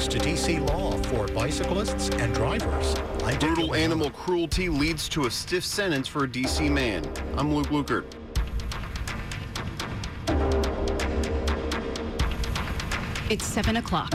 Thanks to DC Law for bicyclists and drivers. I'm Brutal animal cruelty leads to a stiff sentence for a DC man. I'm Luke Lukert. It's 7 o'clock.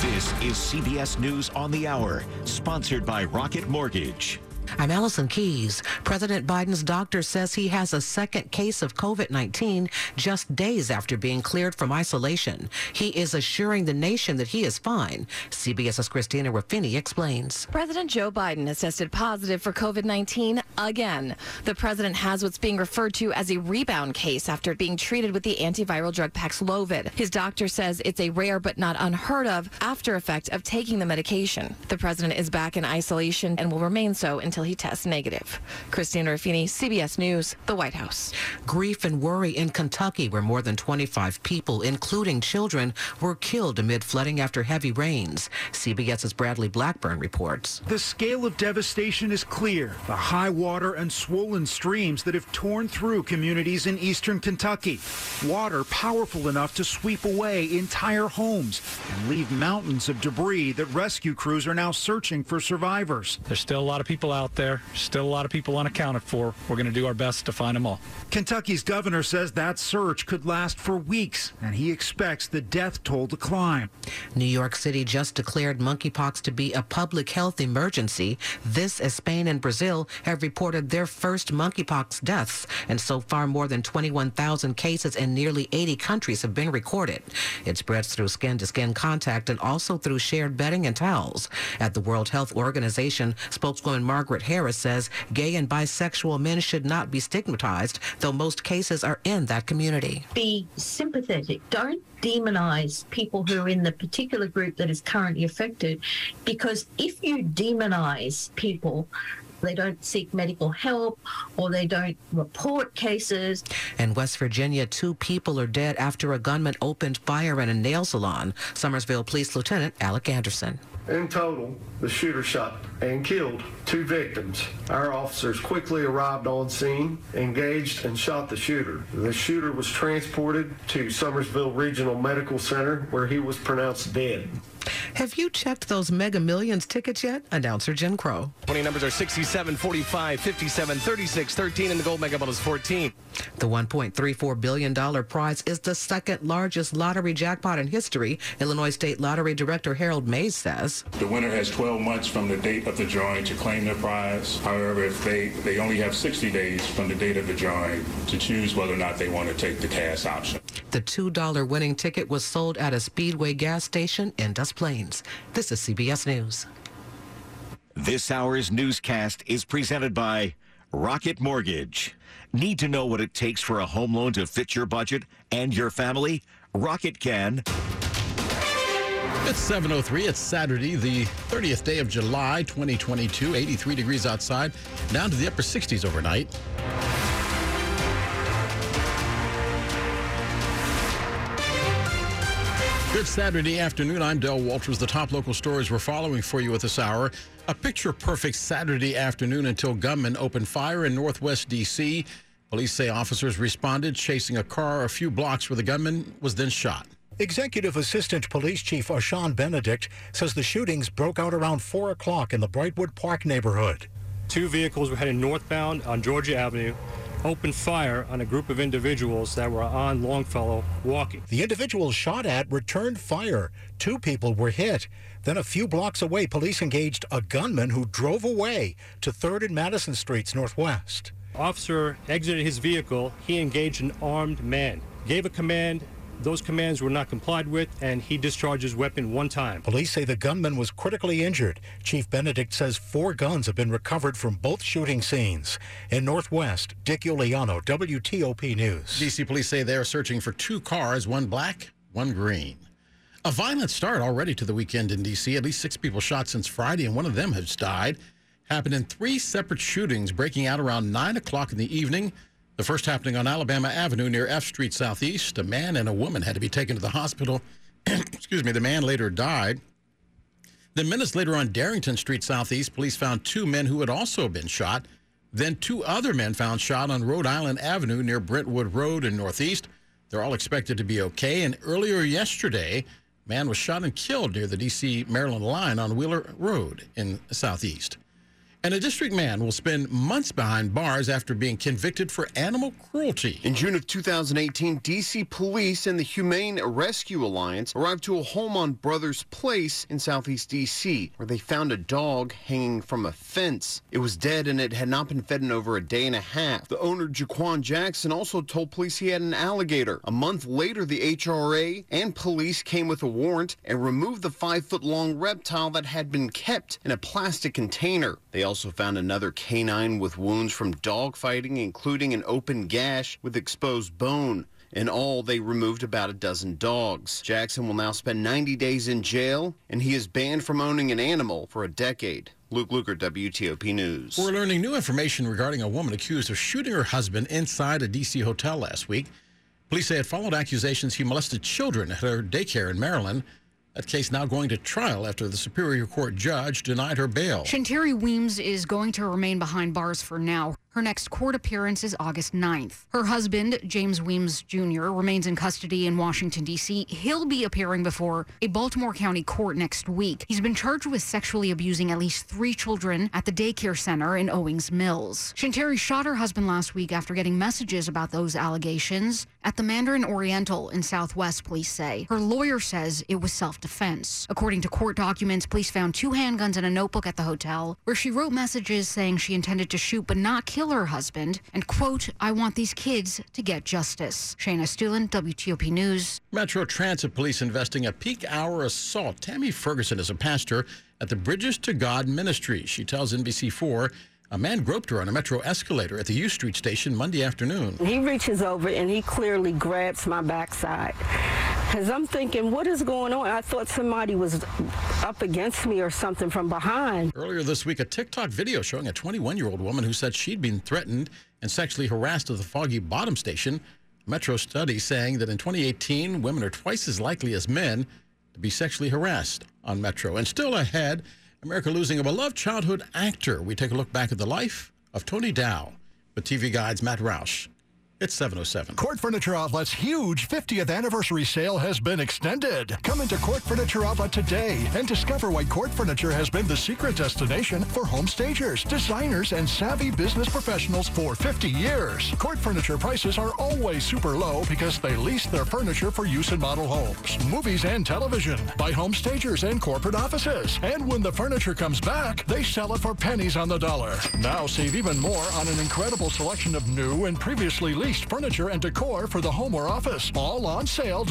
This is CBS News on the Hour, sponsored by Rocket Mortgage. I'm Allison Keyes. President Biden's doctor says he has a second case of COVID 19 just days after being cleared from isolation. He is assuring the nation that he is fine. CBS's Christina Ruffini explains. President Joe Biden has tested positive for COVID 19 again. The president has what's being referred to as a rebound case after being treated with the antiviral drug Paxlovid. His doctor says it's a rare but not unheard of after effect of taking the medication. The president is back in isolation and will remain so until he tests negative. Christina Ruffini, CBS News, the White House. Grief and worry in Kentucky, where more than 25 people, including children, were killed amid flooding after heavy rains. CBS's Bradley Blackburn reports. The scale of devastation is clear. The high water and swollen streams that have torn through communities in eastern Kentucky. Water powerful enough to sweep away entire homes and leave mountains of debris that rescue crews are now searching for survivors. There's still a lot of people out there, still a lot of people unaccounted for. We're going to do our best to find them all. Kentucky's governor says that search could last for weeks, and he expects the death toll to climb. New York City just declared monkeypox to be a public health emergency. This as Spain and Brazil have reported their first monkeypox deaths, and so far more than 21,000 cases in nearly 80 countries have been recorded. It spreads through skin-to-skin contact and also through shared bedding and towels. At the World Health Organization, spokeswoman Margaret Harris says gay and bisexual men should not be stigmatized, though most cases are in that community. be sympathetic. Don't demonize people who are in the particular group that is currently affected because if you demonize people, they don't seek medical help or they don't report cases. In West Virginia, two people are dead after a gunman opened fire in a nail salon. Summersville Police Lieutenant Alec Anderson. In total, the shooter shot and killed two victims. Our officers quickly arrived on scene, engaged, and shot the shooter. The shooter was transported to Summersville Regional Medical Center where he was pronounced dead. Have you checked those Mega Millions tickets yet? Announcer Jen Crow. The winning numbers are 67, 45, 57, 36, 13, and the gold mega ball is 14. The $1.34 billion prize is the second largest lottery jackpot in history, Illinois State Lottery Director Harold Mays says. The winner has 12 months from the date of the drawing to claim their prize. However, if they, they only have 60 days from the date of the drawing to choose whether or not they want to take the cash option. The $2 winning ticket was sold at a Speedway gas station in Des Plaines. This is CBS News. This hour's newscast is presented by Rocket Mortgage. Need to know what it takes for a home loan to fit your budget and your family? Rocket can. It's 7.03. It's Saturday, the 30th day of July, 2022. 83 degrees outside, down to the upper 60s overnight. Good Saturday afternoon. I'm Del Walters. The top local stories we're following for you at this hour. A picture perfect Saturday afternoon until gunmen opened fire in northwest D.C. Police say officers responded chasing a car a few blocks where the gunman was then shot. Executive Assistant Police Chief Ashan Benedict says the shootings broke out around 4 o'clock in the Brightwood Park neighborhood. Two vehicles were heading northbound on Georgia Avenue, opened fire on a group of individuals that were on Longfellow walking. The individuals shot at returned fire. Two people were hit. Then a few blocks away, police engaged a gunman who drove away to 3rd and Madison Streets Northwest. Officer exited his vehicle. He engaged an armed man, gave a command. Those commands were not complied with, and he discharged his weapon one time. Police say the gunman was critically injured. Chief Benedict says four guns have been recovered from both shooting scenes. In Northwest, Dick Uliano, WTOP News. D.C. police say they are searching for two cars, one black, one green. A violent start already to the weekend in D.C. At least six people shot since Friday, and one of them has died. Happened in three separate shootings breaking out around 9 o'clock in the evening. The first happening on Alabama Avenue near F Street Southeast. A man and a woman had to be taken to the hospital. Excuse me, the man later died. Then minutes later on Darrington Street Southeast, police found two men who had also been shot. Then two other men found shot on Rhode Island Avenue near Brentwood Road in Northeast. They're all expected to be okay. And earlier yesterday, man was shot and killed near the D.C. Maryland line on Wheeler Road in southeast. And a district man will spend months behind bars after being convicted for animal cruelty. In June of 2018, D.C. police and the Humane Rescue Alliance arrived to a home on Brothers Place in southeast D.C., where they found a dog hanging from a fence. It was dead and it had not been fed in over a day and a half. The owner, Jaquan Jackson, also told police he had an alligator. A month later, the HRA and police came with a warrant and removed the five foot long reptile that had been kept in a plastic container. They also found another canine with wounds from dog fighting, including an open gash with exposed bone. In all, they removed about a dozen dogs. Jackson will now spend 90 days in jail, and he is banned from owning an animal for a decade. Luke Lukert, WTOP News. We're learning new information regarding a woman accused of shooting her husband inside a D.C. hotel last week. Police say it followed accusations he molested children at her daycare in Maryland. That case now going to trial after the Superior Court judge denied her bail. Shanteri Weems is going to remain behind bars for now. Her next court appearance is August 9th. Her husband, James Weems Jr., remains in custody in Washington, D.C. He'll be appearing before a Baltimore County court next week. He's been charged with sexually abusing at least three children at the daycare center in Owings Mills. Shanteri shot her husband last week after getting messages about those allegations at the Mandarin Oriental in Southwest, police say. Her lawyer says it was self defense. According to court documents, police found two handguns and a notebook at the hotel where she wrote messages saying she intended to shoot but not kill her husband and, quote, I want these kids to get justice. Shayna Estulin, WTOP News. Metro Transit Police investing a peak hour assault. Tammy Ferguson is a pastor at the Bridges to God Ministry. She tells NBC4 a man groped her on a metro escalator at the U Street station Monday afternoon. He reaches over and he clearly grabs my backside. Because I'm thinking, what is going on? I thought somebody was up against me or something from behind. Earlier this week, a TikTok video showing a 21 year old woman who said she'd been threatened and sexually harassed at the Foggy Bottom station. Metro study saying that in 2018, women are twice as likely as men to be sexually harassed on Metro. And still ahead, America losing a beloved childhood actor. We take a look back at the life of Tony Dow with TV Guide's Matt Roush. It's 707. Court Furniture Outlet's huge 50th anniversary sale has been extended. Come into Court Furniture Outlet today and discover why Court Furniture has been the secret destination for home stagers, designers, and savvy business professionals for 50 years. Court Furniture prices are always super low because they lease their furniture for use in model homes, movies, and television, by home stagers and corporate offices. And when the furniture comes back, they sell it for pennies on the dollar. Now save even more on an incredible selection of new and previously leased furniture and decor for the home or office. All on sale